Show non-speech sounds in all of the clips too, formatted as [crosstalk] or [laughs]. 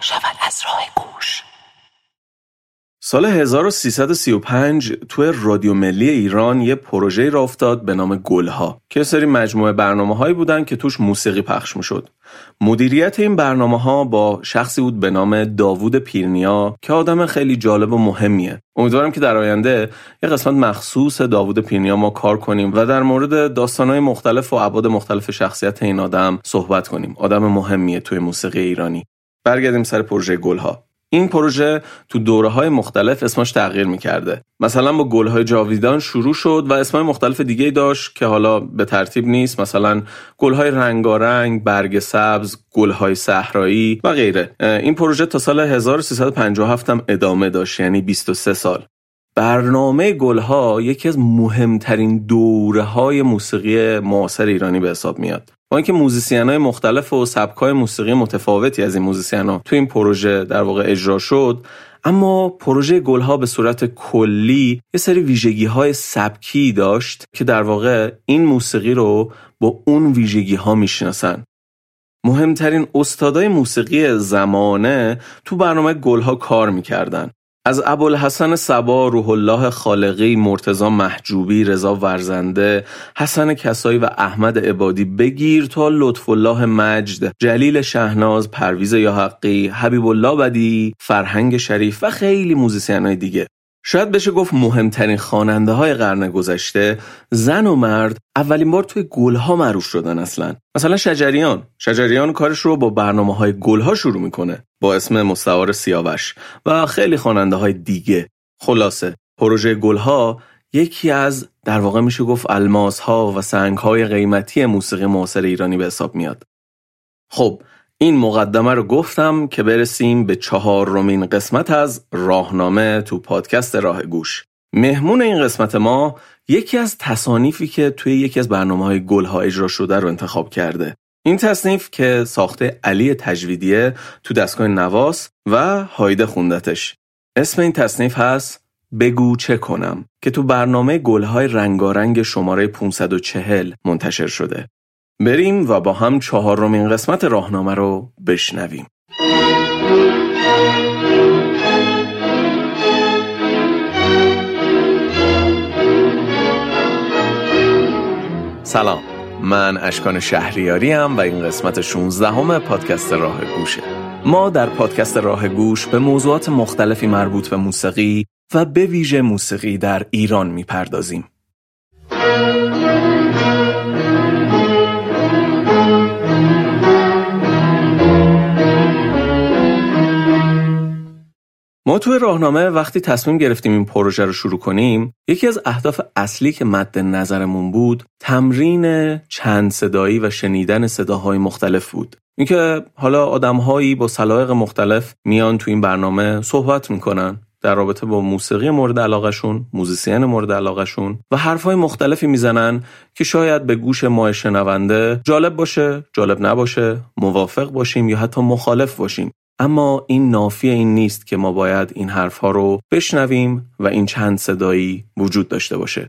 شود از راه گوش سال 1335 توی رادیو ملی ایران یه پروژه را افتاد به نام گلها که سری مجموعه برنامه هایی بودن که توش موسیقی پخش می شد. مدیریت این برنامه ها با شخصی بود به نام داوود پیرنیا که آدم خیلی جالب و مهمیه. امیدوارم که در آینده یه قسمت مخصوص داوود پیرنیا ما کار کنیم و در مورد داستانهای مختلف و ابعاد مختلف شخصیت این آدم صحبت کنیم. آدم مهمیه توی موسیقی ایرانی. برگردیم سر پروژه گلها. این پروژه تو دوره های مختلف اسمش تغییر می‌کرده. مثلا با گل های جاویدان شروع شد و اسمای مختلف دیگه داشت که حالا به ترتیب نیست. مثلا گل های رنگارنگ برگ سبز گل های صحرایی و غیره. این پروژه تا سال 1357 هم ادامه داشت یعنی 23 سال. برنامه گلها یکی از مهمترین دوره های موسیقی معاصر ایرانی به حساب میاد. با اینکه موزیسین های مختلف و سبک های موسیقی متفاوتی از این موزیسین ها تو این پروژه در واقع اجرا شد اما پروژه گلها به صورت کلی یه سری ویژگی های سبکی داشت که در واقع این موسیقی رو با اون ویژگی ها می‌شناسن. مهمترین استادای موسیقی زمانه تو برنامه گلها کار می‌کردن. از ابوالحسن صبا، روح الله خالقی، مرتزا محجوبی، رضا ورزنده، حسن کسایی و احمد عبادی بگیر تا لطف الله مجد، جلیل شهناز، پرویز یاحقی، حبیب الله بدی، فرهنگ شریف و خیلی موزیسین های دیگه. شاید بشه گفت مهمترین خواننده های قرن گذشته زن و مرد اولین بار توی گلها معروف شدن اصلا. مثلا شجریان. شجریان کارش رو با برنامه های گلها شروع می‌کنه با اسم مستعار سیاوش و خیلی خواننده های دیگه. خلاصه پروژه گلها یکی از در واقع میشه گفت الماس ها و سنگ های قیمتی موسیقی معاصر ایرانی به حساب میاد. خب این مقدمه رو گفتم که برسیم به چهار رومین قسمت از راهنامه تو پادکست راه گوش. مهمون این قسمت ما یکی از تصانیفی که توی یکی از برنامه های گل ها اجرا شده رو انتخاب کرده. این تصنیف که ساخته علی تجویدیه تو دستگاه نواس و هایده خوندتش. اسم این تصنیف هست بگو چه کنم که تو برنامه گلهای رنگارنگ شماره 540 منتشر شده. بریم و با هم چهارمین قسمت راهنامه رو بشنویم. سلام من اشکان شهریاری هم و این قسمت 16 همه پادکست راه گوشه ما در پادکست راه گوش به موضوعات مختلفی مربوط به موسیقی و به ویژه موسیقی در ایران می‌پردازیم ما توی راهنامه وقتی تصمیم گرفتیم این پروژه رو شروع کنیم یکی از اهداف اصلی که مد نظرمون بود تمرین چند صدایی و شنیدن صداهای مختلف بود اینکه حالا آدمهایی با سلایق مختلف میان تو این برنامه صحبت می‌کنن در رابطه با موسیقی مورد علاقهشون، موزیسین مورد علاقهشون و حرفهای مختلفی می‌زنن که شاید به گوش ما شنونده جالب باشه، جالب نباشه، موافق باشیم یا حتی مخالف باشیم. اما این نافی این نیست که ما باید این حرفها رو بشنویم و این چند صدایی وجود داشته باشه.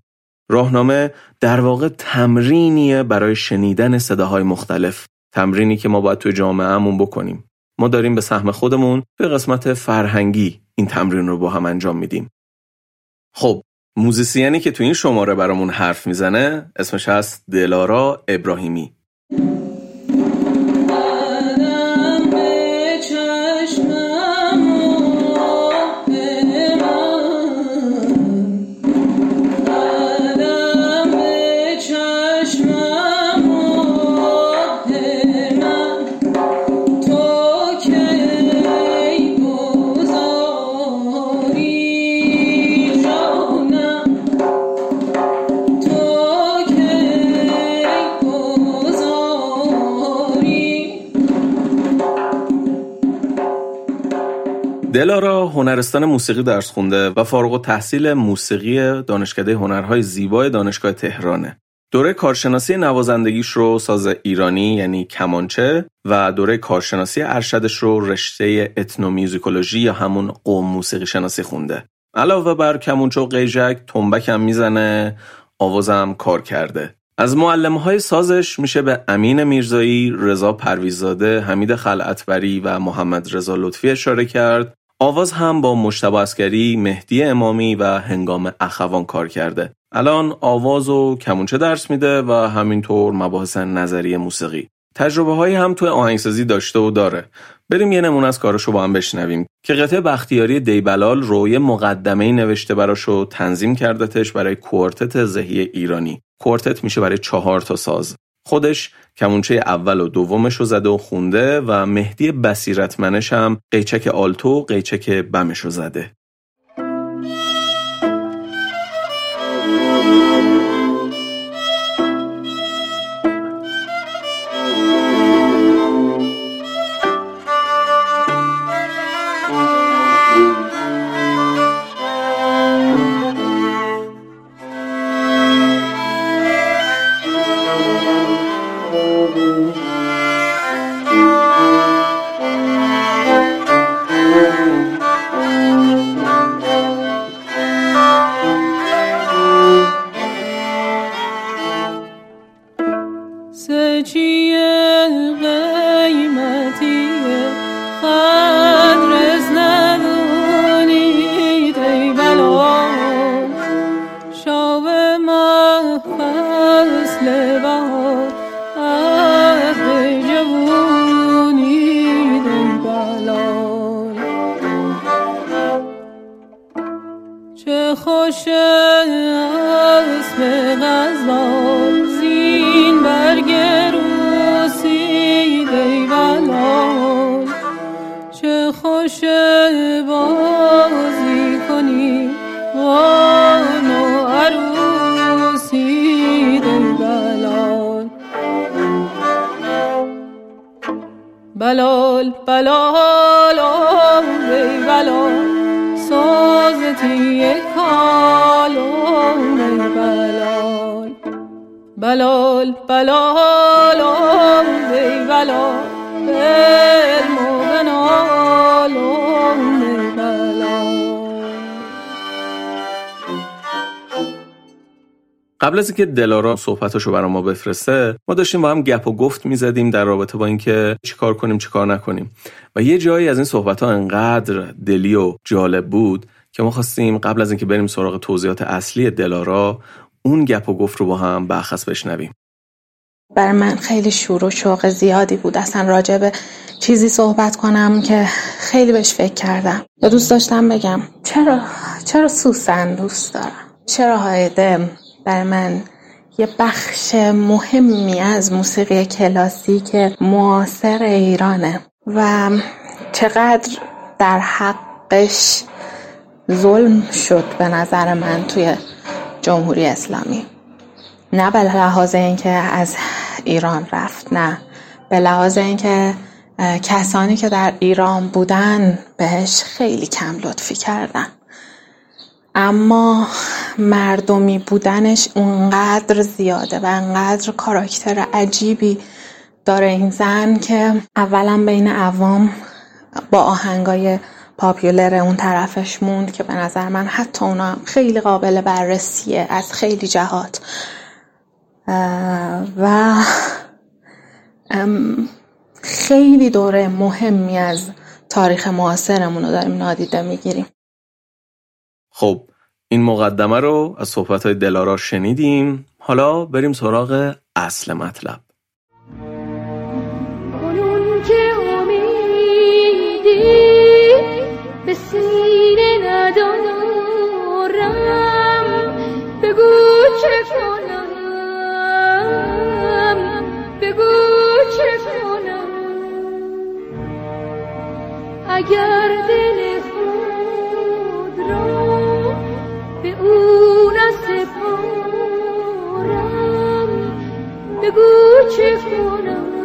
راهنامه در واقع تمرینیه برای شنیدن صداهای مختلف. تمرینی که ما باید توی جامعهمون بکنیم. ما داریم به سهم خودمون به قسمت فرهنگی این تمرین رو با هم انجام میدیم. خب موزیسیانی که تو این شماره برامون حرف می‌زنه اسمش هست دلارا ابراهیمی دلارا هنرستان موسیقی درس خونده و فارغ تحصیل موسیقی دانشکده هنرهای زیبای دانشگاه تهرانه. دوره کارشناسی نوازندگیش رو ساز ایرانی یعنی کمانچه و دوره کارشناسی ارشدش رو رشته ethnomusicology یا همون قوم موسیقی شناسی خونده. علاوه بر کمونچه و تنبک هم می‌زنه آوازم کار کرده. از معلم های سازش میشه به امین میرزایی، رضا پرویززاده، حمید خلعتبری و محمد رضا لطفی اشاره کرد. آواز هم با مجتبی عسکری، مهدی امامی و هنگام اخوان کار کرده. الان آواز و کمونچه درس میده و همینطور مباحث نظری موسیقی. تجربه هایی هم توی آهنگسازی داشته و داره. بریم یه نمونه از کارشو با هم بشنویم که قطعه بختیاری دیبلال رو یه مقدمه نوشته براش و تنظیم کردتش برای کوارتت زهی ایرانی. کوارتت میشه برای چهار تا ساز. خودش کمونچه اول و دومش رو زده و خونده و مهدی بصیرتمنش هم قیچک آلتو قیچک بمش رو زده. Oh. بلال بلال ای بلال سازتی کال ای بلال. بلال بلال ای بلال علم و قبل از اینکه دلارا صحبتاشو برای ما بفرسته ما داشتیم با هم گپ و گفت می‌زدیم در رابطه با اینکه چیکار کنیم چیکار نکنیم. و یه جایی از این صحبت ها انقدر دلی و جالب بود که ما خواستیم قبل از اینکه بریم سراغ توضیحات اصلی دلارا اون گپ و گفت رو با هم بحث بشنویم. برای من خیلی شور و شوق زیادی بود. اصلا راجع به چیزی صحبت کنم که خیلی بهش فکر کردم. و دوست داشتم بگم چرا چرا سوسن دوست دارم؟ چرا هایده برای من. یه بخش مهمی از موسیقی کلاسیک معاصر ایرانه و چقدر در حقش ظلم شد به نظر من توی جمهوری اسلامی. نه به لحاظ اینکه از ایران رفت نه. به لحاظ اینکه کسانی که در ایران بودن بهش خیلی کم لطفی کردن. اما مردمی بودنش اونقدر زیاده و انقدر کاراکتر عجیبی داره این زن که اولا بین عوام با آهنگای پاپیولر اون طرفش موند که به نظر من حتی اونا خیلی قابل بررسیه از خیلی جهات. و خیلی دوره مهمی از تاریخ معاصرمون رو داریم نادیده می‌گیریم. خب این مقدمه رو از صحبت های دلارا شنیدیم. حالا بریم سراغ اصل مطلب. کنون که امیدی به سینه ندارم. بگو چه کنم. بگو چه کنم. اگر دل بگو چه کنم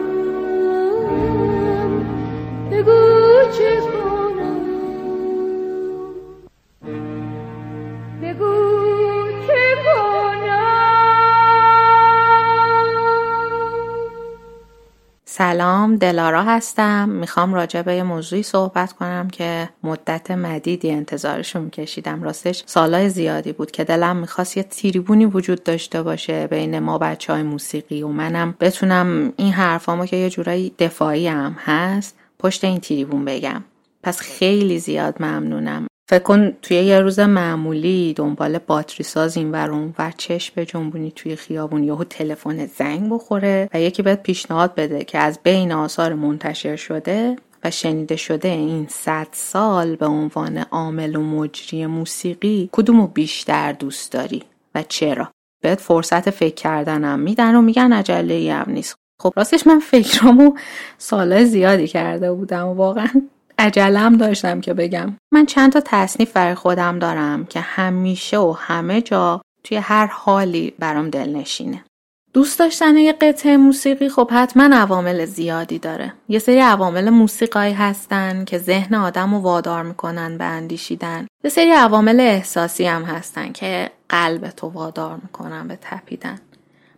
سلام دلارا هستم. می‌خوام راجع به یه موضوعی صحبت کنم که مدت مدیدی انتظارشو میکشیدم راستش سالای زیادی بود که دلم می‌خواست یه تیریبونی وجود داشته باشه بین ما بچه های موسیقی و منم. بتونم این حرفامو که یه جورایی دفاعی هم هست پشت این تیریبون بگم. پس خیلی زیاد ممنونم. فکر کن توی یه روز معمولی دنبال باتری ساز این ور اون ور چشم جنبونی توی خیابون یهو تلفن زنگ بخوره و یکی بهت پیشنهاد بده که از بین آثار منتشر شده و شنیده شده این صد سال به عنوان عامل و مجری موسیقی کدومو بیشتر دوست داری و چرا؟ بهت فرصت فکر کردنم میدن و میگن عجله هم نیست. خب راستش من فکرامو سال زیادی کرده بودم و واقعا عجلم داشتم که بگم. من چند تا تصنیف برای خودم دارم که همیشه و همه جا توی هر حالی برام دلنشینه. دوست داشتن یه قطعه موسیقی خب حتما عوامل زیادی داره. یه سری عوامل موسیقایی هستن که ذهن آدم رو وادار می‌کنن به اندیشیدن. یه سری عوامل احساسی هم هستن که قلب تو وادار می‌کنن به تپیدن.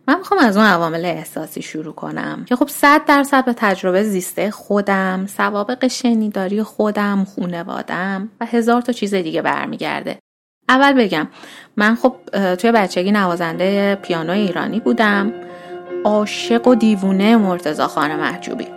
من می‌خوام از اون عوامل احساسی شروع کنم که خب صد درصد به تجربه زیسته خودم سوابق شنیداری خودم خونوادم و هزار تا چیز دیگه برمیگرده. اول بگم من خب توی بچگی نوازنده پیانو ایرانی بودم. عاشق و دیوونه مرتزا خان محجوبی.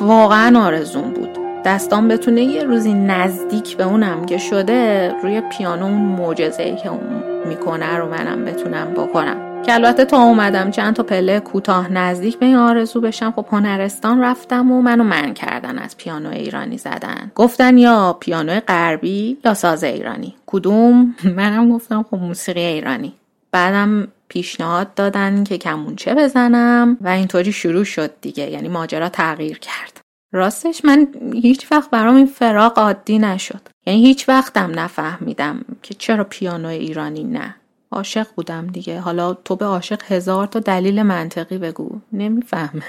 واقعا آرزون بود. دستان بتونه یه روزی نزدیک به اونم که شده روی پیانو اون معجزه که اون می‌کنه رو منم بتونم بکنم. که البته تا اومدم چند تا پله کوتاه نزدیک به این آرزو بشم. خب هنرستان رفتم و منو من کردن از پیانو ایرانی زدن. گفتن یا پیانو غربی یا ساز ایرانی. کدوم؟ [laughs] منم گفتم خب موسیقی ایرانی. بعدم پیشنهاد دادن که کمونچه بزنم و اینطوری شروع شد دیگه. یعنی ماجرا تغییر کرد. راستش من هیچ وقت برام این فراق عادی نشد. یعنی هیچ وقتم نفهمیدم که چرا پیانو ایرانی نه. عاشق بودم دیگه. حالا تو به عاشق هزار تا دلیل منطقی بگو. نمی‌فهمه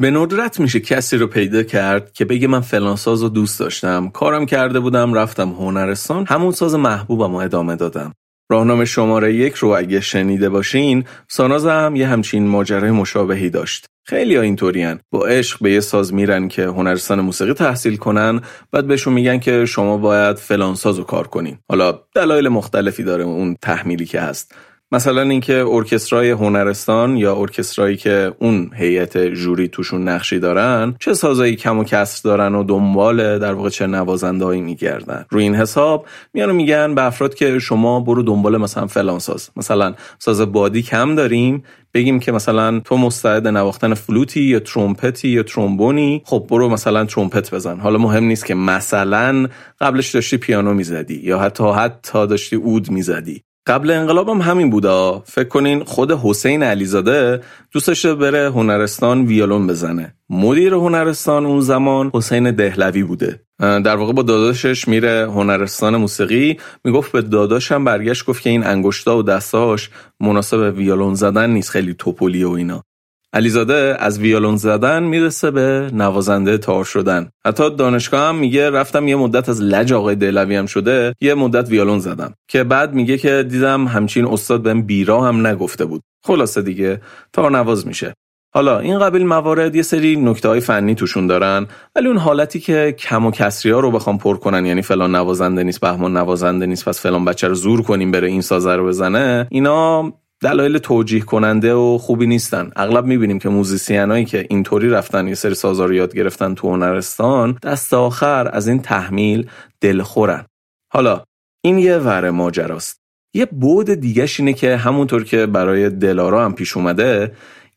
به ندرت میشه کسی رو پیدا کرد که بگه من فلان ساز رو دوست داشتم. کارم کرده بودم رفتم هنرستان. همون ساز محبوبم رو ادامه دادم. راهنامه شماره یک رو اگه شنیده باشین ساناز هم یه همچین ماجرای مشابهی داشت. خیلی اینطورین. با عشق به یه ساز میرن که هنرستان موسیقی تحصیل کنن بعد بهشون میگن که شما باید فلان ساز رو کار کنین. حالا دلایل مختلفی داره اون تحمیلی که هست. مثلا اینکه ارکسترای هنرستان یا ارکسترایی که اون هیئت جوری توشون نقشی دارن چه سازایی کم و کسر دارن و دنبال در واقع چه نوازندهایی میگردن. روی این حساب میانو میگن به افراد که شما برو دنبال مثلا فلان ساز. مثلا ساز بادی کم داریم بگیم که مثلا تو مستعد نواختن فلوتی یا ترومپتی یا ترومبونی خب برو مثلا ترومپت بزن. حالا مهم نیست که مثلا قبلش داشتی پیانو می‌زدی یا حتی حتی داشتی اود می‌زدی. قبل انقلابم همین بودا فکر کنین خود حسین علیزاده دوست داشته بره هنرستان ویولون بزنه. مدیر هنرستان اون زمان حسین دهلوی بوده. در واقع با داداشش میره هنرستان موسیقی. می‌گفت به داداشم برگشت گفت که این انگشتا و دستاش مناسب ویولون زدن نیست خیلی توپولی و اینا. علیزاده از ویولون زدن می‌رسه به نوازنده تار شدن. حتی دانشگاه هم میگه رفتم یه مدت از لج آقای دلوی هم شده یه مدت ویولون زدم. که بعد میگه که دیدم همچین استاد بهم بیرا هم نگفته بود. خلاصه دیگه تار نواز میشه. حالا این قبیل موارد یه سری نکته های فنی توشون دارن ولی اون حالتی که کم و کسری ها رو بخوام پر کنن یعنی فلان نوازنده نیست بهمان نوازنده نیست پس فلان بچه رو زور کنیم بره این سازه رو بزنه اینا دلایل توجیه کننده و خوبی نیستن. اغلب می‌بینیم که موزیسینایی که اینطوری رفتن یه سری سازا رو یاد گرفتن تو هنرستان دست آخر از این تحمیل دلخورن. حالا این یه ور ماجراست. یه بود دیگهش اینه که همونطور که برای دلارا هم پیش اومده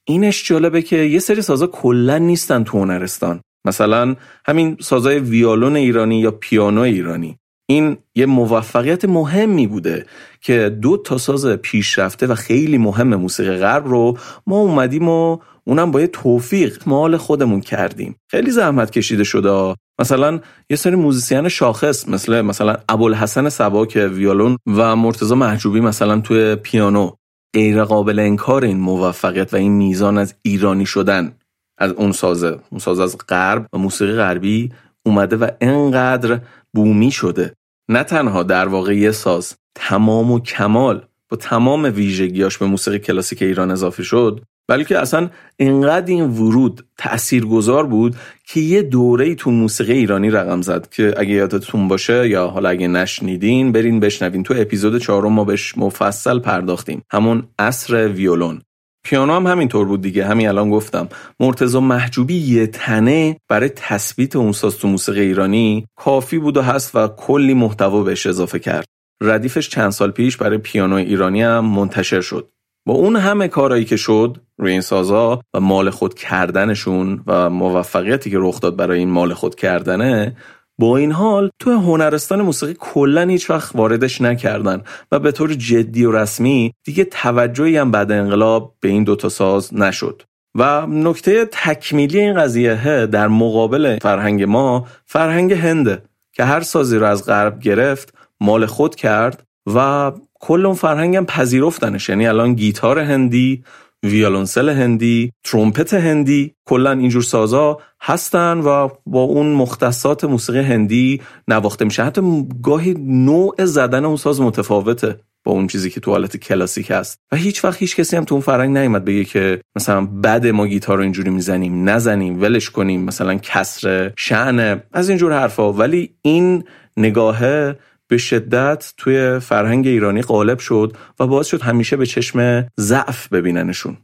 اینش جالبه که یه سری سازا کلا نیستن تو هنرستان. مثلا همین سازای ویولون ایرانی یا پیانو ایرانی. این یه موفقیت مهمی بوده که دو تا ساز پیشرفته و خیلی مهم موسیقی غرب رو ما اومدیم و اونم با یه توفیق مال خودمون کردیم. خیلی زحمت کشیده شده مثلا یه سری موزیسین شاخص مثل مثلا ابوالحسن سبا که ویولون و مرتضی محجوبی مثلا توی پیانو. غیر قابل انکار این موفقیت و این میزان از ایرانی شدن از اون سازه اون ساز از غرب و موسیقی غربی اومده و انقدر بومی شده. نه تنها در واقع یه ساز تمام و کمال با تمام ویژگیاش به موسیقی کلاسیک ایران اضافه شد بلکه اصلا انقدر این ورود تاثیرگذار بود که یه دوره تو موسیقی ایرانی رقم زد که اگه یادتون باشه یا حالا اگه نشنیدین برین بشنوین تو اپیزود چهارم ما بهش مفصل پرداختیم همون عصر ویولون پیانو هم همینطور بود دیگه. همین الان گفتم. مرتزا محجوبی یه تنه برای تثبیت اون ساز تو موسیقی ایرانی کافی بود و هست و کلی محتوا بهش اضافه کرد. ردیفش چند سال پیش برای پیانو ایرانی هم منتشر شد. با اون همه کارایی که شد روی این سازا و مال خود کردنشون و موفقیتی که رخ داد برای این مال خود کردنه با این حال تو هنرستان موسیقی کلا هیچ وقت واردش نکردن و به طور جدی و رسمی دیگه توجهی هم بعد انقلاب به این دوتا ساز نشد. و نکته تکمیلی این قضیه در مقابل فرهنگ ما فرهنگ هنده که هر سازی رو از غرب گرفت مال خود کرد و کل اون فرهنگ هم پذیرفتنش. یعنی الان گیتار هندی ویولونسل هندی ترومپت هندی کلا اینجور سازا هستن و با اون مختصات موسیقی هندی نواخته میشه. حتی گاهی نوع زدن اون ساز متفاوته با اون چیزی که تو حالت کلاسیک هست. و هیچ وقت هیچ کسی هم تو اون فرهنگ نیومد بگه که مثلا بعد ما گیتار رو اینجوری می‌زنیم نزنیم ولش کنیم مثلا کسر شعن از اینجور حرفا. ولی این نگاهه به شدت توی فرهنگ ایرانی غالب شد و باعث شد همیشه به چشم ضعف ببیننشون.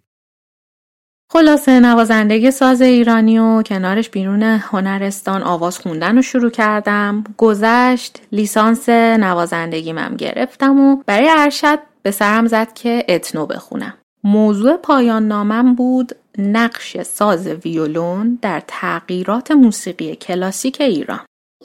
خلاصه نوازندگی ساز ایرانی و کنارش بیرون هنرستان آواز خوندن رو شروع کردم. گذشت لیسانس نوازندگی مم گرفتم و برای ارشد به سرم زد که اتنو بخونم. موضوع پایان نامم بود نقش ساز ویولون در تغییرات موسیقی کلاسیک ایران.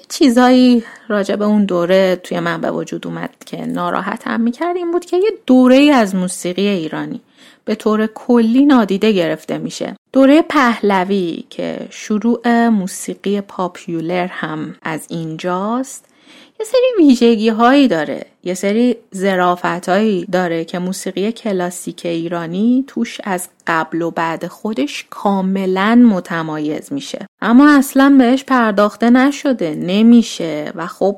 چیزایی راجع به اون دوره توی من به وجود اومد که ناراحتم می‌کرد این بود که یه دوره از موسیقی ایرانی به طور کلی نادیده گرفته میشه. دوره پهلوی که شروع موسیقی پاپیولر هم از اینجاست یه سری ویژگی هایی داره. یه سری زرافت هایی داره که موسیقی کلاسیک ایرانی توش از قبل و بعد خودش کاملا متمایز میشه. اما اصلا بهش پرداخته نشده نمیشه. و خب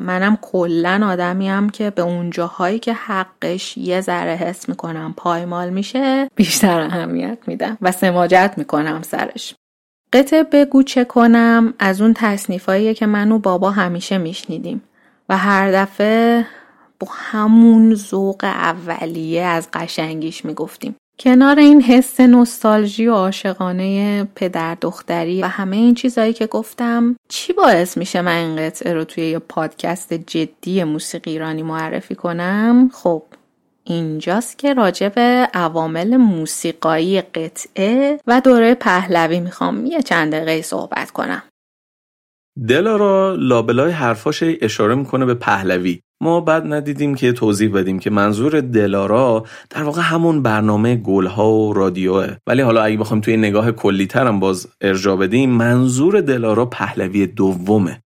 منم کلا آدمیم که به اون جاهایی که حقش یه ذره حس می‌کنم پایمال میشه بیشتر اهمیت میدم و سماجت می‌کنم سرش. قطع بگو چه کنم. از اون تصنیفاییه که من و بابا همیشه میشنیدیم. و هر دفعه با همون ذوق اولیه از قشنگیش می‌گفتیم. کنار این حس نوستالژی و عاشقانه پدر دختری و همه این چیزهایی که گفتم چی باعث میشه من این قطعه رو توی یه پادکست جدی موسیقی ایرانی معرفی کنم؟ خب اینجاست که راجع به عوامل موسیقایی قطعه و دوره پهلوی می‌خوام یه چند دقیقه صحبت کنم. دلارا لابلای حرفاش اشاره می‌کنه به پهلوی. ما بعد ندیدیم که توضیح بدیم که منظور دلارا در واقع همون برنامه گلها و رادیوه. ولی حالا اگه بخوایم توی نگاه کلی ترم باز ارجا بدیم منظور دلارا پهلوی دومه.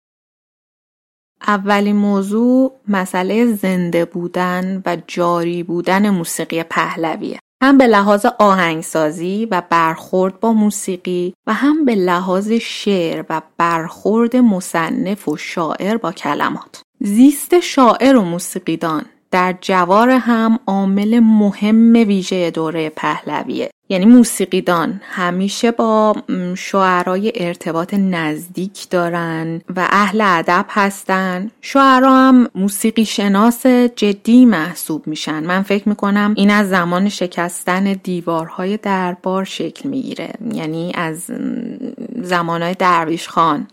اولین موضوع مسئله زنده بودن و جاری بودن موسیقی پهلویه. هم به لحاظ آهنگسازی و برخورد با موسیقی و هم به لحاظ شعر و برخورد مصنف و شاعر با کلمات. زیست شاعر و موسیقیدان در جوار هم عامل مهم ویژه دوره پهلویه. یعنی موسیقیدان همیشه با شعرای ارتباط نزدیک دارن و اهل ادب هستن. شعرا هم موسیقی شناس جدی محسوب میشن. من فکر می‌کنم این از زمان شکستن دیوارهای دربار شکل می‌گیره. یعنی از زمانهای درویش خان.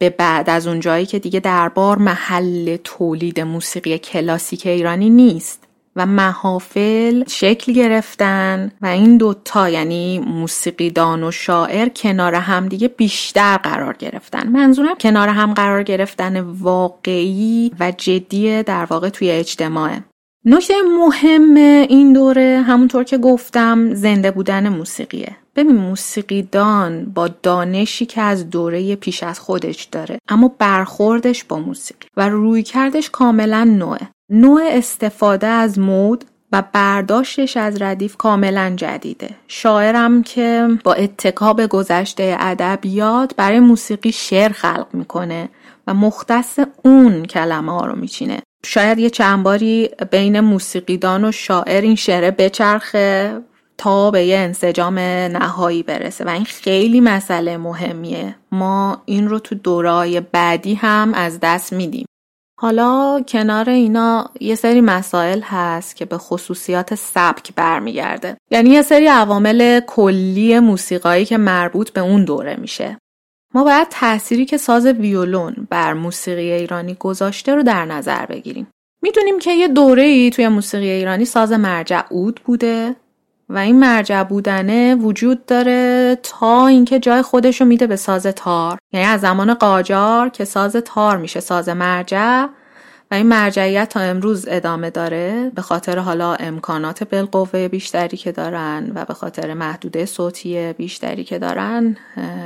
به بعد از اون جایی که دیگه دربار محل تولید موسیقی کلاسیک ایرانی نیست و محافل شکل گرفتن و این دوتا یعنی موسیقیدان و شاعر کنار هم دیگه بیشتر قرار گرفتن. منظورم کنار هم قرار گرفتن واقعی و جدی در واقع توی اجتماعه نکته مهم این دوره همونطور که گفتم زنده بودن موسیقیه. ببین موسیقیدان با دانشی که از دوره پیش از خودش داره اما برخوردش با موسیقی و روی کردش کاملا نوعه. نوع استفاده از مود و برداشتش از ردیف کاملا جدیده. شاعرم که با اتکا به گذشته ادبیات برای موسیقی شعر خلق می‌کنه و مختص اون کلمه ها رو میچینه. شاید یه چند باری بین موسیقیدان و شاعر این شعره بچرخه تا به یه انسجام نهایی برسه. و این خیلی مسئله مهمیه. ما این رو تو دورای بعدی هم از دست میدیم. حالا کنار اینا یه سری مسائل هست که به خصوصیات سبک برمیگرده. یعنی یه سری عوامل کلی موسیقایی که مربوط به اون دوره میشه. ما باید تأثیری که ساز ویولون بر موسیقی ایرانی گذاشته رو در نظر بگیریم. می‌دونیم که یه دوره ای توی موسیقی ایرانی ساز مرجع عود بوده و این مرجع بودنه وجود داره تا اینکه جای خودش رو میده به ساز تار. یعنی از زمان قاجار که ساز تار میشه ساز مرجع و این مرجعیت تا امروز ادامه داره به خاطر حالا امکانات بالقوه بیشتری که دارن و به خاطر محدوده صوتی بیشتری که دارن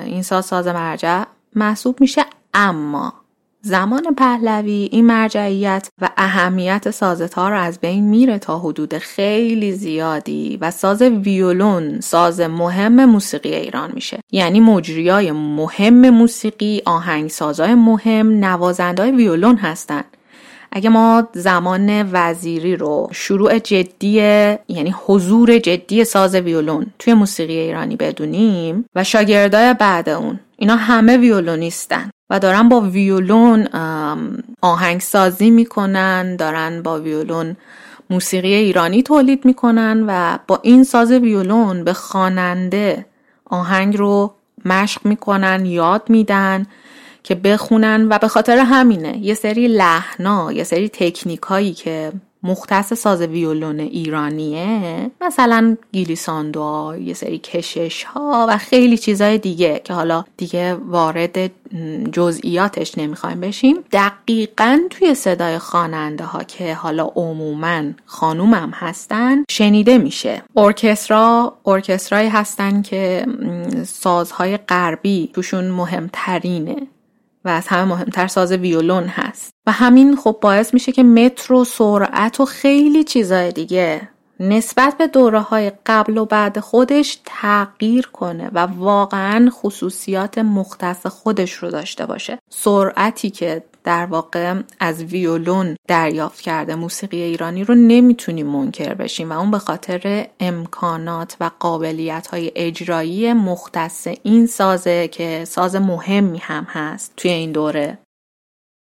این ساز ساز مرجع محسوب میشه. اما زمان پهلوی این مرجعیت و اهمیت سازتار رو از بین میره تا حدود خیلی زیادی و ساز ویولون ساز مهم موسیقی ایران میشه. یعنی مجریای مهم موسیقی آهنگسازای مهم نوازندهای ویولون هستن. اگه ما زمان وزیری رو شروع جدی یعنی حضور جدی ساز ویولون توی موسیقی ایرانی بدونیم و شاگردای بعد اون اینا همه ویولونیستن و دارن با ویولون آهنگسازی می‌کنن دارن با ویولون موسیقی ایرانی تولید می‌کنن و با این ساز ویولون به خواننده آهنگ رو مشق می‌کنن یاد میدن. که بخونن و به خاطر همینه. یه سری لحنا یه سری تکنیک هایی که مختص ساز ویولون ایرانیه مثلا گیلیساندو یه سری کشش ها و خیلی چیزای دیگه که حالا دیگه وارد جزئیاتش نمی‌خوایم بشیم. دقیقا توی صدای خواننده ها که حالا عموما خانومم هستن شنیده میشه. ارکسترا ارکسترایی هستن که سازهای غربی توشون مهمترینه. و از همه مهمتر ساز ویولون هست. و همین خب باعث میشه که متر و سرعت و خیلی چیزای دیگه نسبت به دوره های قبل و بعد خودش تغییر کنه و واقعا خصوصیات مختص خودش رو داشته باشه. سرعتی که در واقع از ویولون دریافت کرده موسیقی ایرانی رو نمی‌تونیم منکر بشیم و اون به خاطر امکانات و قابلیت های اجرایی مختص این سازه که ساز مهمی هم هست توی این دوره.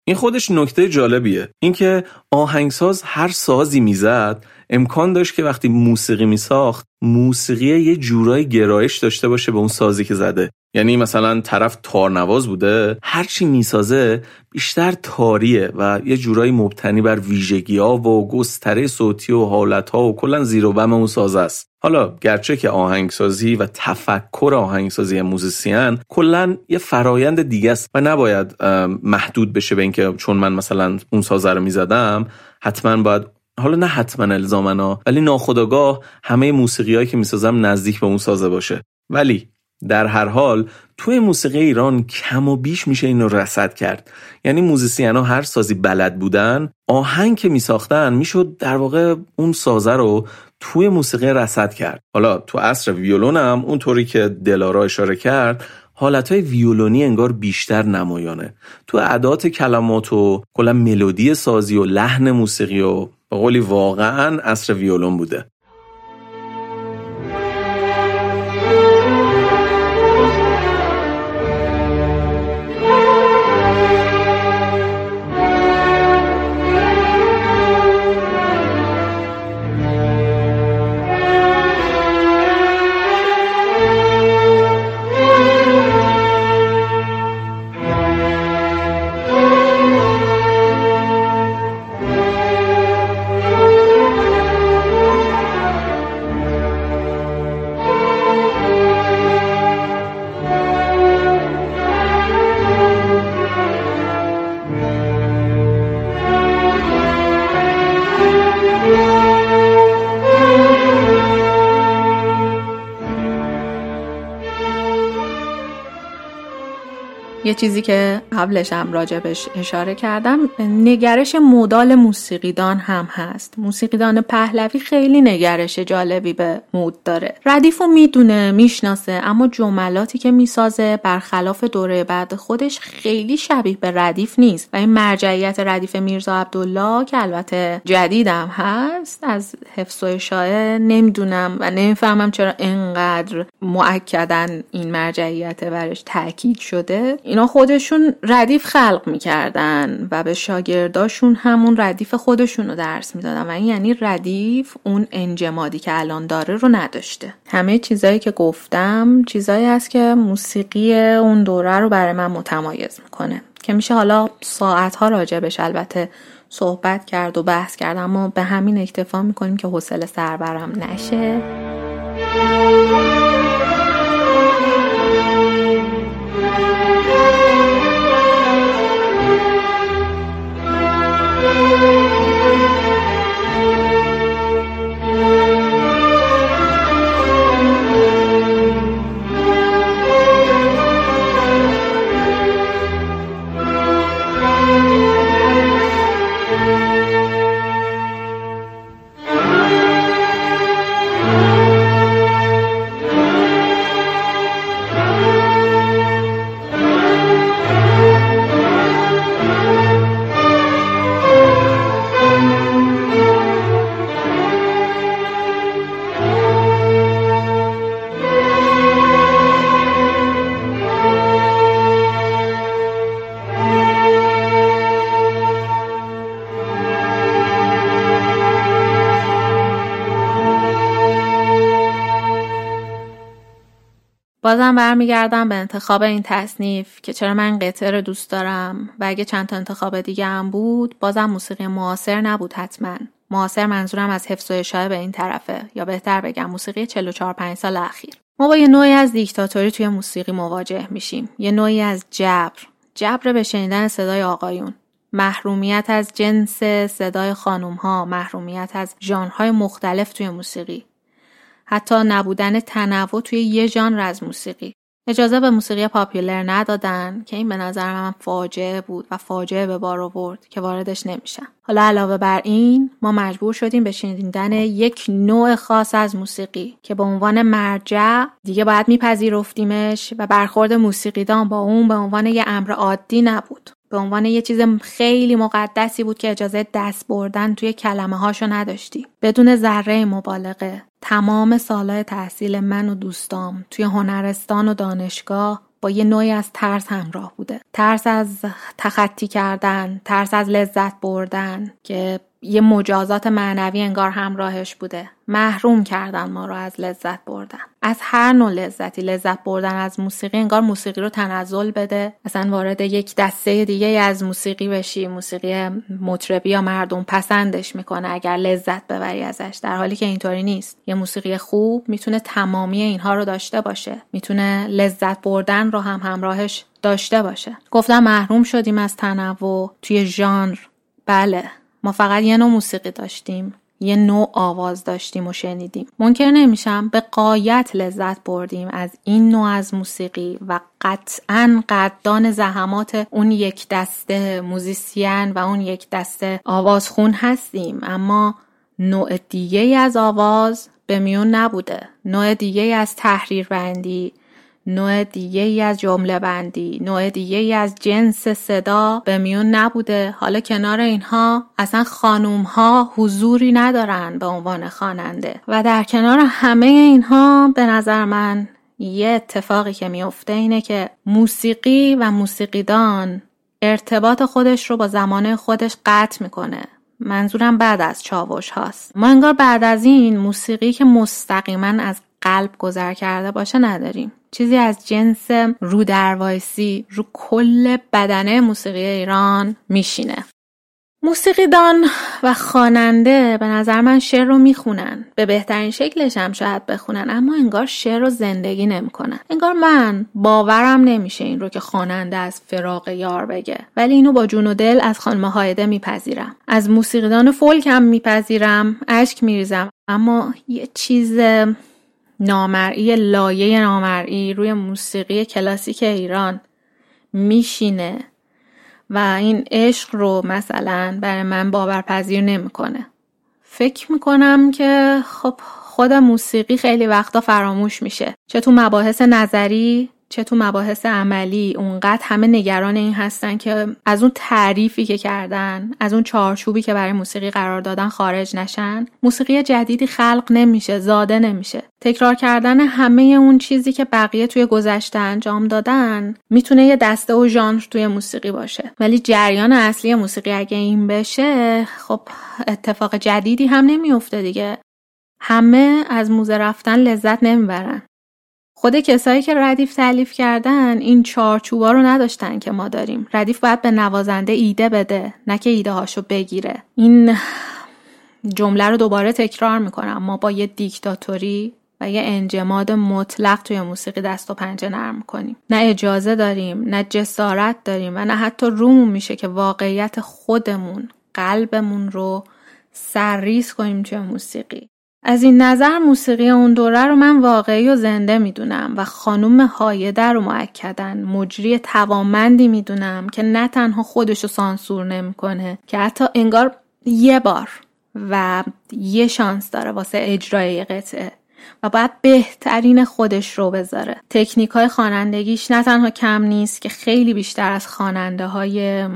این خودش نکته جالبیه. اینکه آهنگساز هر سازی می‌زد امکان داشت که وقتی موسیقی میساخت موسیقی یه جورای گرایش داشته باشه به اون سازی که زده. یعنی مثلا طرف تارنواز بوده هرچی می‌سازه بیشتر تاریه و یه جورایی مبتنی بر ویژگی ها و گستره صوتی و حالت ها و کلا زیر و بم اون ساز است. حالا گرچه که آهنگسازی و تفکر آهنگسازی موزیسین کلا یه فرایند دیگه است و نباید محدود بشه به اینکه چون من مثلا اون سازه رو می‌زدم حتما باید حالا نه حتما الزامنا ولی ناخداگاه همه موسیقی که می‌سازم نزدیک به اون سازه باشه. ولی در هر حال توی موسیقی ایران کم و بیش میشه اینو رسد کرد. یعنی موزیسین ها هر سازی بلد بودن آهنگ که میساختن می‌شد در واقع اون سازه رو توی موسیقی رسد کرد. حالا تو عصر ویولون هم اونطوری که دلارا اشاره کرد حالتهای ویولونی انگار بیشتر نمایانه. تو عدات کلمات و کلا ملودی سازی و لحن موسیقی و به قولی واقعا عصر ویولون بوده. چیزی که قبلش هم راجبش اشاره کردم نگرش مودال موسیقیدان هم هست. موسیقیدان پهلوی خیلی نگرش جالبی به مود داره. ردیفو می‌دونه می‌شناسه اما جملاتی که می‌سازه برخلاف دوره بعد خودش خیلی شبیه به ردیف نیست. و این مرجعیت ردیف میرزا عبدالله که البته جدیدم هست از حفظ و اشاعه نمی‌دونم و نمی‌فهمم چرا انقدر معکدن این مرجعیت برش تاکید شده. اینا خودشون ردیف خلق می‌کردن و به شاگرداشون همون ردیف خودشون رو درس می‌دادن. و این یعنی ردیف اون انجمادی که الان داره رو نداشته. همه چیزایی که گفتم چیزایی هست که موسیقی اون دوره رو برای من متمایز می‌کنه. که میشه حالا ساعت ها راجبش البته صحبت کرد و بحث کرد اما به همین اکتفا می‌کنیم که حوصله سربرم نشه. بازم برمیگردم به انتخاب این تصنیف که چرا من قطعه رو دوست دارم و اگه چند تا انتخاب دیگه هم بود بازم موسیقی معاصر نبود حتما. معاصر منظورم از حفظ و اشاعه به این طرفه. یا بهتر بگم موسیقی 44 5 سال اخیر. ما با یه نوعی از دیکتاتوری توی موسیقی مواجه میشیم. یه نوعی از جبر. جبر به شنیدن صدای آقایون. محرومیت از جنس صدای خانوم ها محرومیت از ژانرهای مختلف توی موسیقی. حتی نبودن تنوع توی یه ژانر از موسیقی. اجازه به موسیقی پاپیولر ندادن که این به نظر من فاجعه بود و فاجعه به بار آورد که واردش نمیشم. حالا علاوه بر این ما مجبور شدیم به شنیدن یک نوع خاص از موسیقی که به عنوان مرجع دیگه باید میپذیرفتیمش و برخورد موسیقیدان با اون به عنوان یه امر عادی نبود. به عنوان یه چیز خیلی مقدسی بود که اجازه دست بردن توی کلمه هاشو نداشتی. بدون ذره مبالغه تمام سالهای تحصیل من و دوستام توی هنرستان و دانشگاه با یه نوعی از ترس همراه بوده. ترس از تخطی کردن ترس از لذت بردن که یه مجازات معنوی انگار همراهش بوده. محروم کردن ما رو از لذت بردن. از هر نوع لذتی. لذت بردن از موسیقی انگار موسیقی رو تنزل بده. اصلا وارد یک دسته دیگه از موسیقی بشی. موسیقی مطربی یا مردم پسندش می‌کنه اگر لذت ببری ازش. در حالی که اینطوری نیست. یه موسیقی خوب می‌تونه تمامی اینها رو داشته باشه. می‌تونه لذت بردن رو هم همراهش داشته باشه. گفتم محروم شدیم از تنوع. توی ژانر. بله. ما فقط یه نوع موسیقی داشتیم یه نوع آواز داشتیم و شنیدیم. منکر نمیشم به قایت لذت بردیم از این نوع از موسیقی و قطعا قدردان زحمات اون یک دسته موزیسین و اون یک دسته آوازخون هستیم. اما نوع دیگه از آواز به میون نبوده. نوع دیگه از تحریر بندی نوع دیگه ای از جمله بندی نوع دیگه ای از جنس صدا به میون نبوده. حالا کنار اینها اصلا خانوم ها حضوری ندارن به عنوان خواننده. و در کنار همه اینها به نظر من یه اتفاقی که میفته اینه که موسیقی و موسیقیدان ارتباط خودش رو با زمان خودش قطع می‌کنه. منظورم بعد از چاوش هاست. ما انگار بعد از این موسیقی که مستقیما از قلب گذر کرده باشه نداریم. چیزی از جنس رو دروایسی رو کل بدنه موسیقی ایران میشینه. موسیقیدان و خواننده به نظر من شعر رو می‌خونن. به بهترین شکلش هم شاید بخونن اما انگار شعر رو زندگی نمی‌کنن. انگار من باورم نمیشه این رو که خواننده از فراق یار بگه. ولی اینو با جون و دل از خانم هایده میپذیرم. از موسیقیدان فولک هم میپذیرم اشک میریزم. اما یه چیز نامرئی لایه نامرئی روی موسیقی کلاسیک ایران میشینه و این عشق رو مثلا برای من باورپذیر نمی‌کنه. فکر می‌کنم که خب خود موسیقی خیلی وقتا فراموش میشه. چه تو مباحث نظری چه تو مباحث عملی اونقدر همه نگران این هستن که از اون تعریفی که کردن از اون چارچوبی که برای موسیقی قرار دادن خارج نشن. موسیقی جدیدی خلق نمیشه زاده نمیشه. تکرار کردن همه اون چیزی که بقیه توی گذشته انجام دادن می‌تونه یه دسته و ژانر توی موسیقی باشه. ولی جریان اصلی موسیقی اگه این بشه خب اتفاق جدیدی هم نمیفته دیگه. همه از موزه رفتن لذت نمی‌برن. خود کسایی که ردیف تعلیف کردن این چارچوبا رو نداشتن که ما داریم. ردیف باید به نوازنده ایده بده نه که ایده هاشو بگیره. این جمله رو دوباره تکرار می‌کنم. ما با یه دیکتاتوری و یه انجماد مطلق توی موسیقی دست و پنجه نرم کنیم. نه اجازه داریم نه جسارت داریم و نه حتی رومون میشه که واقعیت خودمون قلبمون رو سرریز کنیم توی موسیقی. از این نظر موسیقی اون دوره رو من واقعی و زنده می‌دونم و خانوم هایده رو معکدن مجری توامندی می‌دونم که نه تنها خودش رو سانسور نمی‌کنه که حتی انگار یه بار و یه شانس داره واسه اجرای قطعه و باید بهترین خودش رو بذاره. تکنیک های نه تنها کم نیست که خیلی بیشتر از خواننده های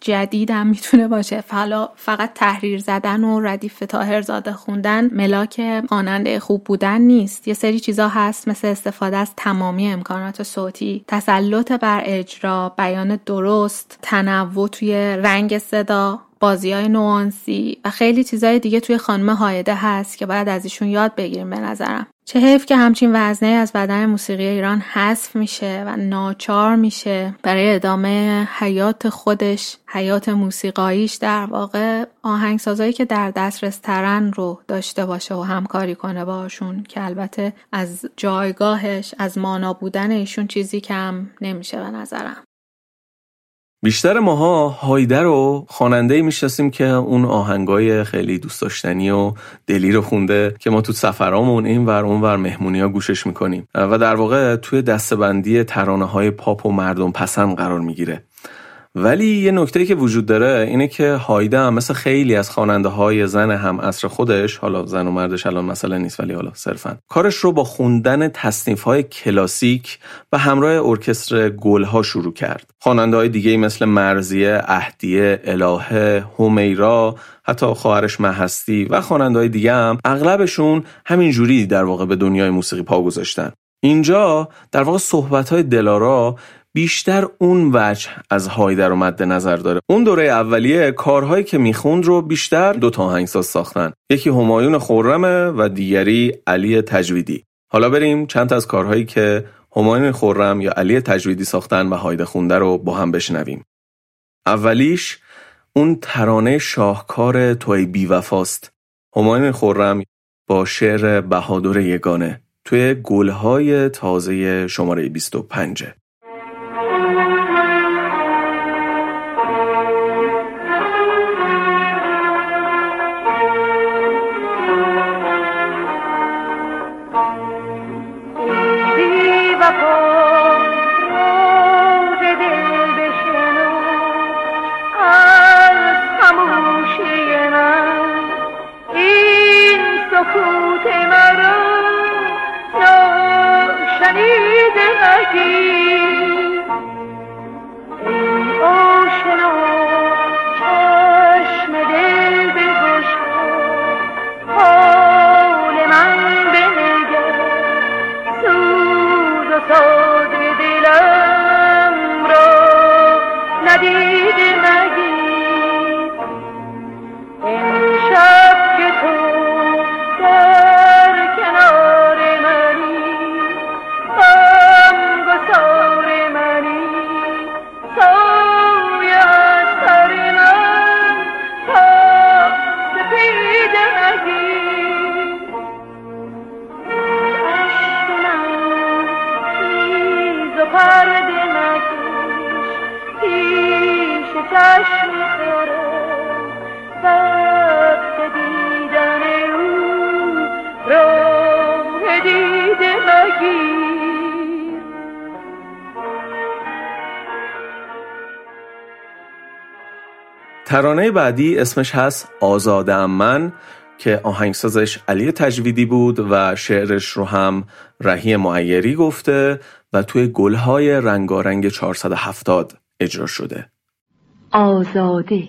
جدید هم می‌تونه باشه. فلا فقط تحریر زدن و ردیف تاهرزاده خوندن ملاک خواننده خوب بودن نیست. یه سری چیزا هست مثل استفاده از تمامی امکانات صوتی تسلط بر اجرا بیان درست تنوع توی رنگ صدا. بازی های نوانسی و خیلی چیزای دیگه توی خانم هایده هست که باید از ایشون یاد بگیریم به نظرم. چه حیف که همچین وزنه از بدن موسیقی ایران حذف میشه و ناچار میشه برای ادامه حیات خودش حیات موسیقاییش در واقع آهنگسازایی که در دسترس ترن رو داشته باشه و همکاری کنه باشون که البته از جایگاهش از مانا بودن ایشون چیزی کم نمیشه به نظرم. بیشتر ماها هایده رو خواننده می‌شناسیم که اون آهنگای خیلی دوست داشتنی و دلی رو خونده که ما تو سفرامون این ور اون ور مهمونی ها گوشش می‌کنیم. و در واقع توی دستبندی ترانه های پاپ و مردم پسند قرار می‌گیره. ولی یه نکته که وجود داره اینه که هایده هم مثل خیلی از خواننده های زن هم اصر خودش حالا زن و مردش الان مسئله نیست ولی حالا صرفا. کارش رو با خوندن تصنیف های کلاسیک و همراه ارکستر گلها شروع کرد. خواننده های دیگه مثل مرزیه، اهدیه، الهه، همیرا حتی خواهرش محستی و خواننده های دیگه هم اغلبشون همین جوری در واقع به دنیای موسیقی پا گذاشتن. اینجا در واقع صحبت های دلارا بیشتر اون وجه از هایدر رو مد نظر داره. اون دوره اولیه کارهایی که می‌خوند رو بیشتر دو تا آهنگساز ساختن. یکی همایون خورمه و دیگری علی تجویدی. حالا بریم چند از کارهایی که همایون خورم یا علی تجویدی ساختن و هایده خونده رو با هم بشنویم. اولیش اون ترانه شاهکار توی بیوفاست. همایون خورم با شعر بهادر یگانه توی گلهای تازه شماره 25 ترانه بعدی اسمش هست آزاده من که آهنگسازش علی تجویدی بود و شعرش رو هم رهی معیری گفته و توی گلهای رنگارنگ 470 اجرا شده. آزاده.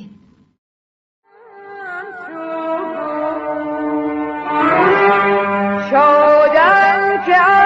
شادم که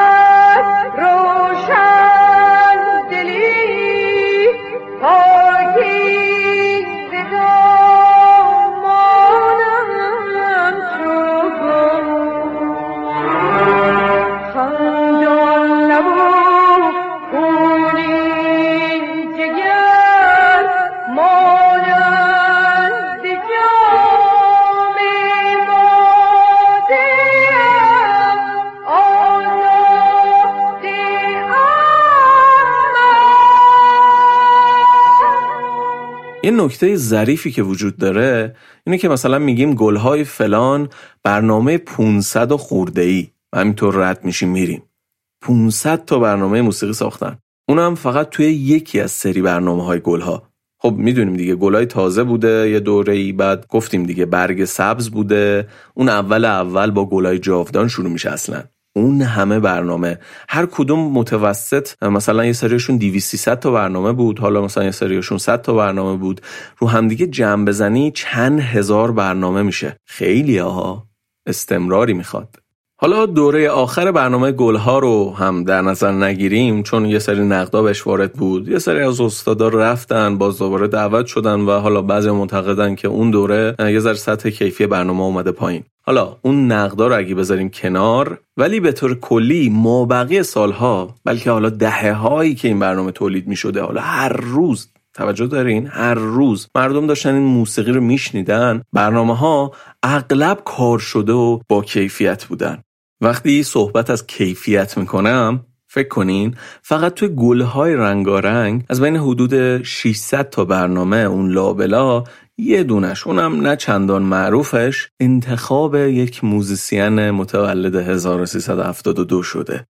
نکته ظریفی که وجود داره اینه که مثلا میگیم گلهای فلان برنامه 500 و خورده ای و همینطور رد میشیم میریم. 500 تا برنامه موسیقی ساختن. اونم فقط توی یکی از سری برنامه های گلها. خب می‌دونیم دیگه گلای تازه بوده یه دوره ای بعد گفتیم دیگه برگ سبز بوده. اون اول اول با گلای جاودان شروع میشه اصلا. اون همه برنامه. هر کدوم متوسط مثلا یه سریشون 200 تا برنامه بود حالا مثلا یه سریشون 100 تا برنامه بود. رو همدیگه جمع بزنی چند هزار برنامه میشه. خیلی ها استمراری می‌خواد. حالا دوره آخر برنامه گلها رو هم در نظر نگیریم چون یه سری نقدا بهش وارد بود. یه سری از استادا رفتن باز دوباره دعوت شدن و حالا بعضی معتقدن که اون دوره یه ذره سطح کیفی برنامه اومده پایین. حالا اون نقدا رو اگه بذاریم کنار ولی به طور کلی مابقی سالها بلکه حالا دهه هایی که این برنامه تولید می شده حالا هر روز توجه دارین؟ هر روز مردم داشتن این موسیقی رو میشنیدن. برنامه ها اغلب کار شده و با کیفیت بودن. وقتی صحبت از کیفیت می‌کنم فکر کنین فقط توی گلهای رنگارنگ از بین حدود 600 تا برنامه اون لابلا یه دونش. اونم نه چندان معروفش. انتخاب یک موزیسین متولد 1372 شده.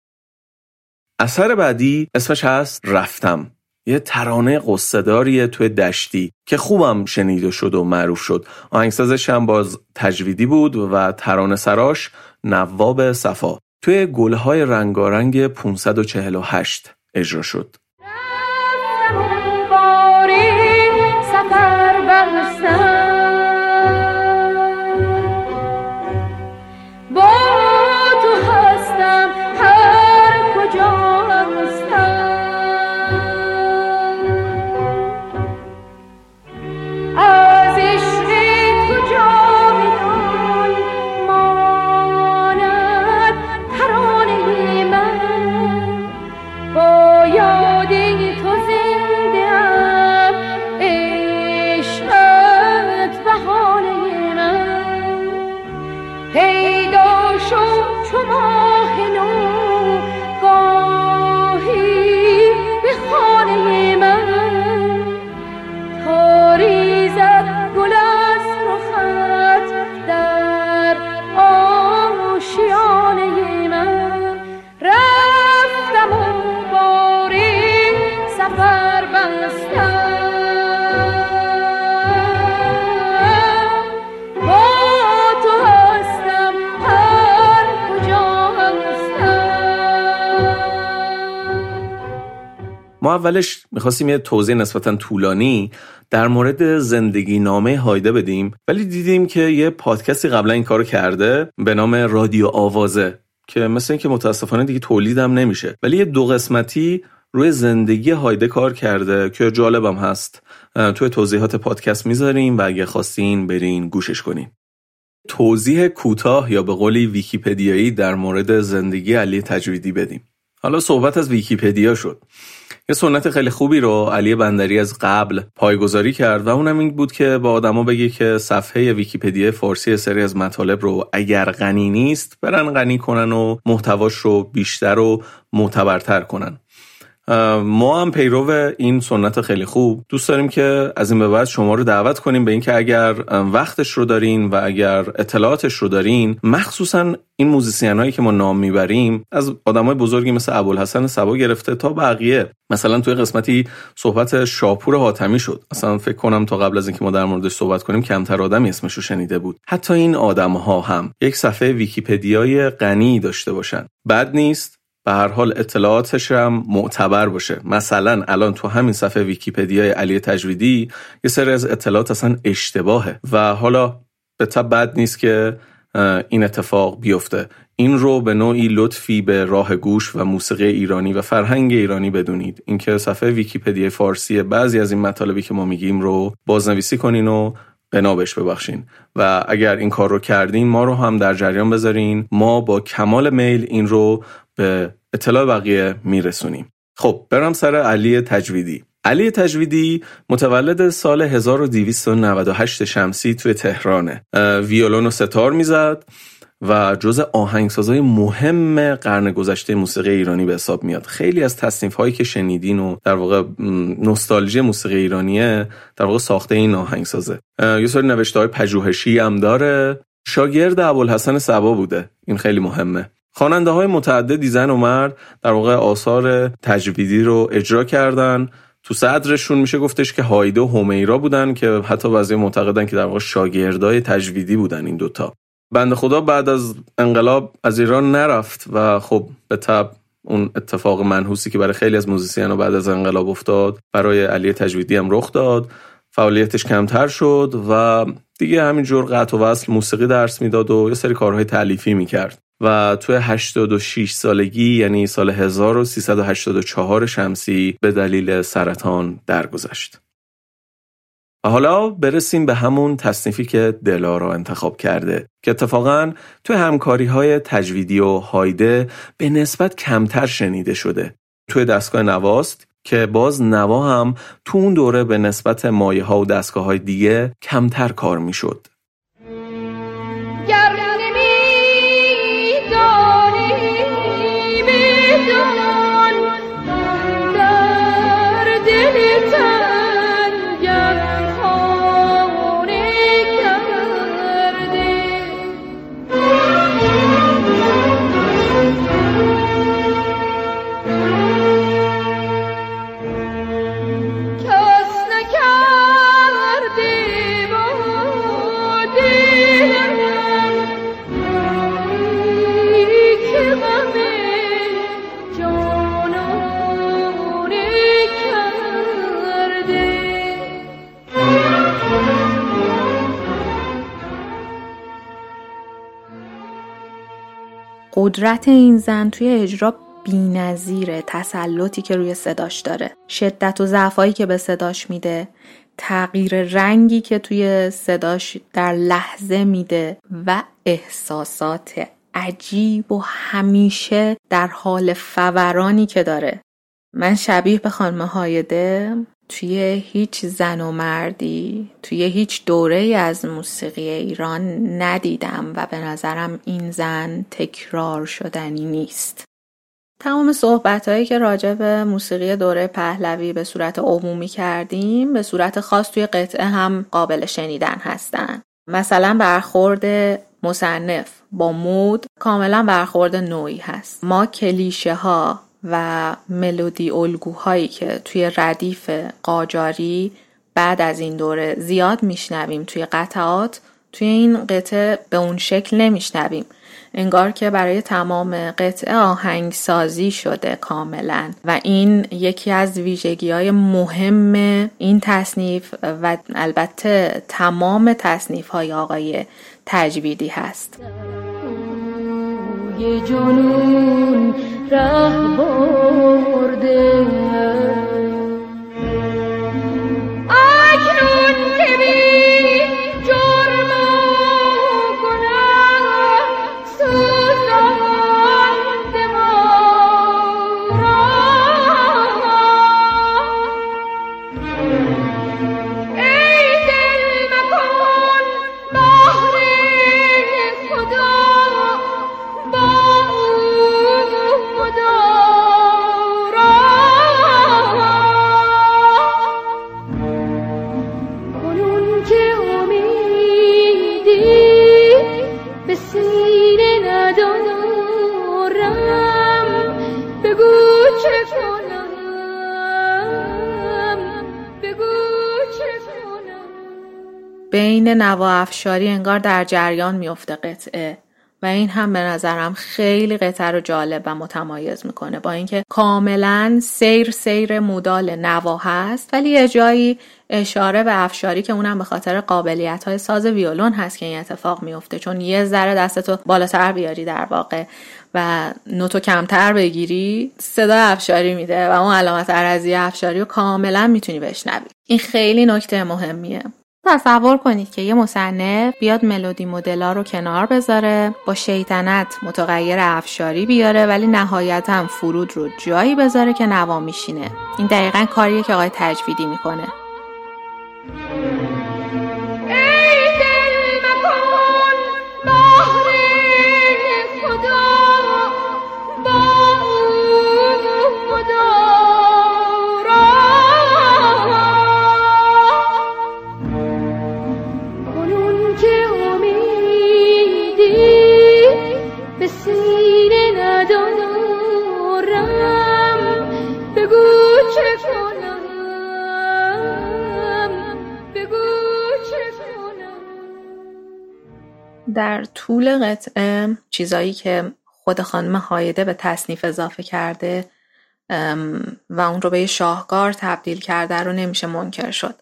اثر بعدی اسمش هست رفتم. یه ترانه قصداریه توی دشتی که خوبم شنیده شد و معروف شد. آهنگسازش هم باز تجویدی بود و ترانه سراش نواب صفا. توی گلهای رنگارنگ 548 اجرا شد. اولش می‌خواستیم یه توضیح نسبتا طولانی در مورد زندگی نامه هایده بدیم ولی دیدیم که یه پادکستی قبلا این کارو کرده به نام رادیو آوازه که مثل اینکه متاسفانه دیگه تولیدم نمیشه. ولی یه دو قسمتی روی زندگی هایده کار کرده که جالبم هست. توی توضیحات پادکست می‌ذاریم و اگه خواستین برین گوشش کنین. توضیح کوتاه یا به قولی ویکیپدیایی در مورد زندگی علی تجویدی بدیم. حالا صحبت از ویکیپدیا شد. یه سنت خیلی خوبی رو علی بندری از قبل پایه‌گذاری کرد و اونم این بود که با آدما بگه که صفحه ویکیپدیا فارسی سری از مطالب رو اگر غنی نیست برن غنی کنن و محتواش رو بیشتر و معتبرتر کنن. ما هم پیرو این سنت خیلی خوب. دوست داریم که از این به بعد شما رو دعوت کنیم به اینکه اگر وقتش رو دارین و اگر اطلاعاتش رو دارین مخصوصا این موزیسین هایی که ما نام می‌بریم از آدمای بزرگی مثل ابوالحسن صبا گرفته تا بقیه. مثلا توی قسمتی صحبت شاپور حاتمی شد. اصلا فکر کنم تا قبل از اینکه ما در موردش صحبت کنیم کمتر آدمی اسمش رو شنیده بود. حتی این آدم ها هم. یک صفحه ویکیپدیای غنی داشته باشن. بد نیست. به هر حال اطلاعاتش هم معتبر باشه. مثلا الان تو همین صفحه ویکیپدیای علی تجویدی یه سری از اطلاعات اصلا اشتباهه و حالا به طبع بد نیست که این اتفاق بیفته. این رو به نوعی لطفی به راه گوش و موسیقی ایرانی و فرهنگ ایرانی بدونید. اینکه صفحه ویکیپدیا فارسی بعضی از این مطالبی که ما میگیم رو بازنویسی کنین و قنابش ببخشین. و اگر این کار رو کردین ما رو هم در جریان بذارین. ما با کمال میل این رو به اطلاع بقیه میرسونیم. خب برم سر علی تجویدی. علی تجویدی متولد سال 1298 شمسی توی تهرانه. ویولون و ستار می‌زد و جز آهنگسازهای مهم قرن گذشته موسیقی ایرانی به حساب میاد. خیلی از تصنیف هایی که شنیدین و در واقع نوستالژی موسیقی ایرانیه در واقع ساخته این آهنگسازه. یه سری نوشته های پژوهشی هم داره. شاگرد ابوالحسن سبا بوده. این خیلی مهمه. خواننده های متعددی زن و مرد در واقع آثار تجویدی رو اجرا کردن. تو صدرشون میشه گفتش که هایده و همیرا بودن که حتی بعضی معتقدن که در واقع شاگردای تجویدی بودن این دوتا. بند خدا بعد از انقلاب از ایران نرفت و خب به تب اون اتفاق منحوسی که برای خیلی از موزیسین بعد از انقلاب افتاد برای علی تجویدی هم رخ داد. فعالیتش کمتر شد و دیگه همینجور قطع و وصل موسیقی درس می‌داد و یه سری کارهای تعلیفی می‌کرد. و توی 86 سالگی یعنی سال 1384 شمسی به دلیل سرطان درگذشت. و حالا برسیم به همون تصنیفی که دلارا انتخاب کرده که اتفاقا توی همکاری های تجویدی و هایده به نسبت کمتر شنیده شده. توی دستگاه نواست که باز نوا هم تو اون دوره به نسبت مایه ها و دستگاه های دیگه کمتر کار می‌شد. قدرت این زن توی اجرا بینظیره تسلطی که روی صداش داره. شدت و ضعفایی که به صداش میده تغییر رنگی که توی صداش در لحظه میده و احساسات عجیب و همیشه در حال فورانی که داره. من شبیه به خانم هایده توی هیچ زن و مردی توی هیچ دوره از موسیقی ایران ندیدم و به نظرم این زن تکرار شدنی نیست. تمام صحبت هایی که راجع به موسیقی دوره پهلوی به صورت عمومی کردیم به صورت خاص توی قطعه هم قابل شنیدن هستن. مثلا برخورد مصنف با مود کاملا برخورد نوعی هست. ما کلیشه ها و ملودی الگوهایی که توی ردیف قاجاری بعد از این دوره زیاد میشنویم توی قطعات توی این قطعه به اون شکل نمیشنویم. انگار که برای تمام قطعه آهنگ سازی شده کاملا. و این یکی از ویژگی های مهم این تصنیف و البته تمام تصنیف های آقای تجویدی هست. ره برده. نوا افشاری انگار در جریان میفته قطعه. و این هم به نظرم خیلی قطعه رو جالب و متمایز می‌کنه. با اینکه کاملا سیر سیر مودال نوا هست ولی یه جایی اشاره به افشاری که اونم به خاطر قابلیت های ساز ویولون هست که این اتفاق میفته چون یه ذره دستتو بالاتر بیاری در واقع و نوتو کمتر بگیری صدا افشاری میده و اون علامت عرضی افشاری رو کاملا می‌تونی بشنوی. این خیلی نکته مهمیه. تصور کنید که یه مصنف بیاد ملودی مدلا رو کنار بذاره با شیطنت متغیر افشاری بیاره ولی نهایتا فرود رو جایی بذاره که نوا میشینه. این دقیقا کاریه که آقای تجویدی می‌کنه. در طول قطعه چیزایی که خود خانم هایده به تصنیف اضافه کرده و اون رو به شاهکار تبدیل کرده رو نمیشه منکر شد.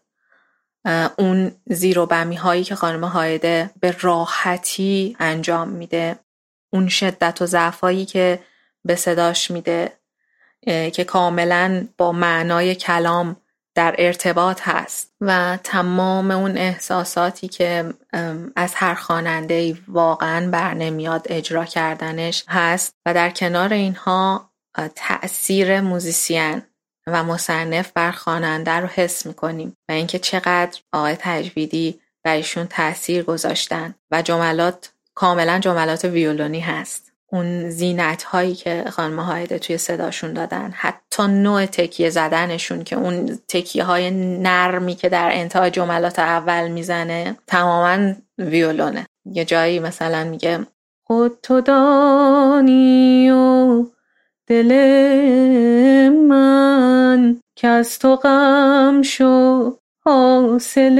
اون زیر و بمی هایی که خانم هایده به راحتی انجام میده اون شدت و ضعفایی که به صداش میده. که کاملا با معنای کلام در ارتباط هست و تمام اون احساساتی که از هر خواننده واقعا بر نمیاد اجرا کردنش هست و در کنار اینها تأثیر موزیسین و مصنف بر خواننده رو حس می‌کنیم و اینکه چقدر آقای تجویدی برایشون تاثیر گذاشتن و جملات کاملا جملات ویولونی هست. اون زینت هایی که خانم هایده توی صداشون دادن حتی نوع تکیه زدنشون که اون تکیه های نرمی که در انتهای جملات اول می‌زنه تماما ویولونه. یه جایی مثلا میگه خود تو دانی و دل من که از تو غم شو حاصل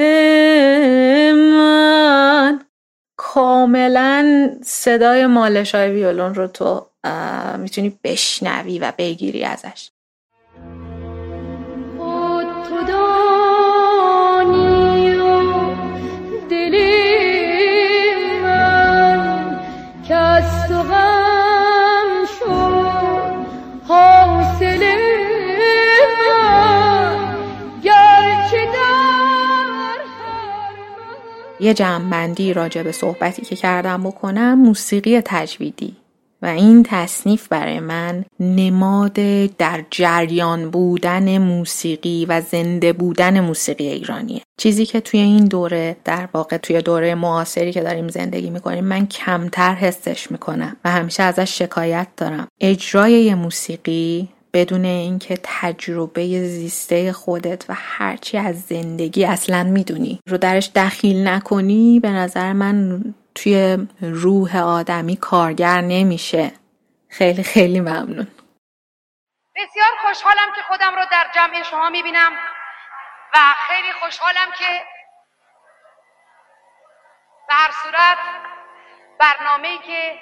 من. کاملا صدای مالش های ویولون رو تو می‌تونی بشنوی و بگیری ازش. یه جمعبندی راجع به صحبتی که کردم بکنم موسیقی تجویدی. و این تصنیف برای من نماد در جریان بودن موسیقی و زنده بودن موسیقی ایرانیه. چیزی که توی این دوره در واقع توی دوره معاصری که داریم زندگی می‌کنیم من کمتر حسش می‌کنم و همیشه ازش شکایت دارم. اجرای موسیقی بدون اینکه تجربه زیسته خودت و هرچی از زندگی اصلا می‌دونی رو درش دخیل نکنی به نظر من توی روح آدمی کارگر نمیشه. خیلی خیلی ممنون. بسیار خوشحالم که خودم رو در جمع شما می‌بینم و خیلی خوشحالم که به هر صورت برنامه که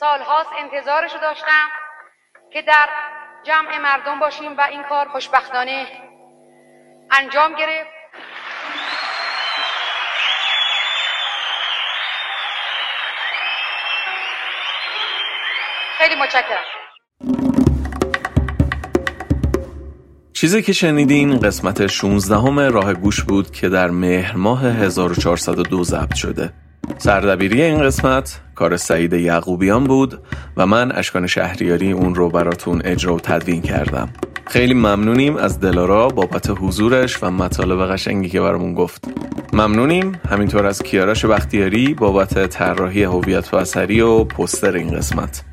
سالهاست انتظارش داشتم که در جمع مردم باشیم و این کار خوشبختانه انجام گرفت. خیلی متشکرم. چیزی که شنیدین قسمت 16 همه راه گوش بود که در مهر ماه 1402 ضبط شده. سردبیری این قسمت کار سعید یعقوبیان بود و من اشکان شهریاری اون رو براتون اجرا و تدوین کردم. خیلی ممنونیم از دلارا بابت حضورش و مطالب قشنگی که برامون گفت. ممنونیم همینطور از کیاراش بختیاری بابت طراحی هویت و اثری و پستر این قسمت.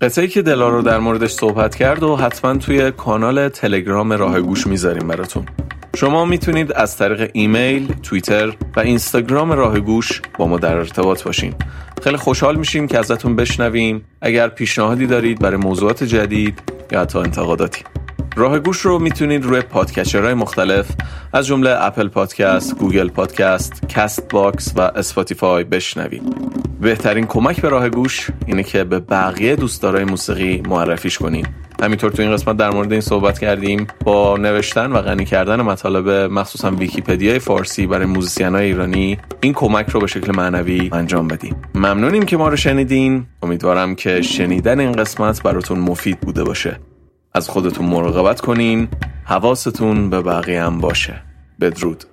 قطعه‌ای که دلارا در موردش صحبت کرد و حتما توی کانال تلگرام راه گوش می‌ذاریم براتون. شما می‌تونید از طریق ایمیل، توییتر و اینستاگرام راه گوش با ما در ارتباط باشین. خیلی خوشحال میشیم که ازتون بشنویم اگر پیشنهادی دارید برای موضوعات جدید یا حتی انتقاداتی. راه گوش رو می‌تونید روی podcatcher های مختلف از جمله اپل پادکست، گوگل پادکست، کست باکس و اسپاتیفای بشنوید. بهترین کمک به راه گوش اینه که به بقیه دوستدارای موسیقی معرفیش کنید. همینطور تو این قسمت در مورد این صحبت کردیم با نوشتن و غنی کردن مطالب مخصوصا ویکیپدیای فارسی برای موزیسین ایرانی این کمک رو به شکل معنوی انجام بدیم ممنونیم که ما رو شنیدین امیدوارم که شنیدن این قسمت براتون مفید بوده باشه از خودتون مراقبت کنین حواستون به بقیه هم باشه. بدرود.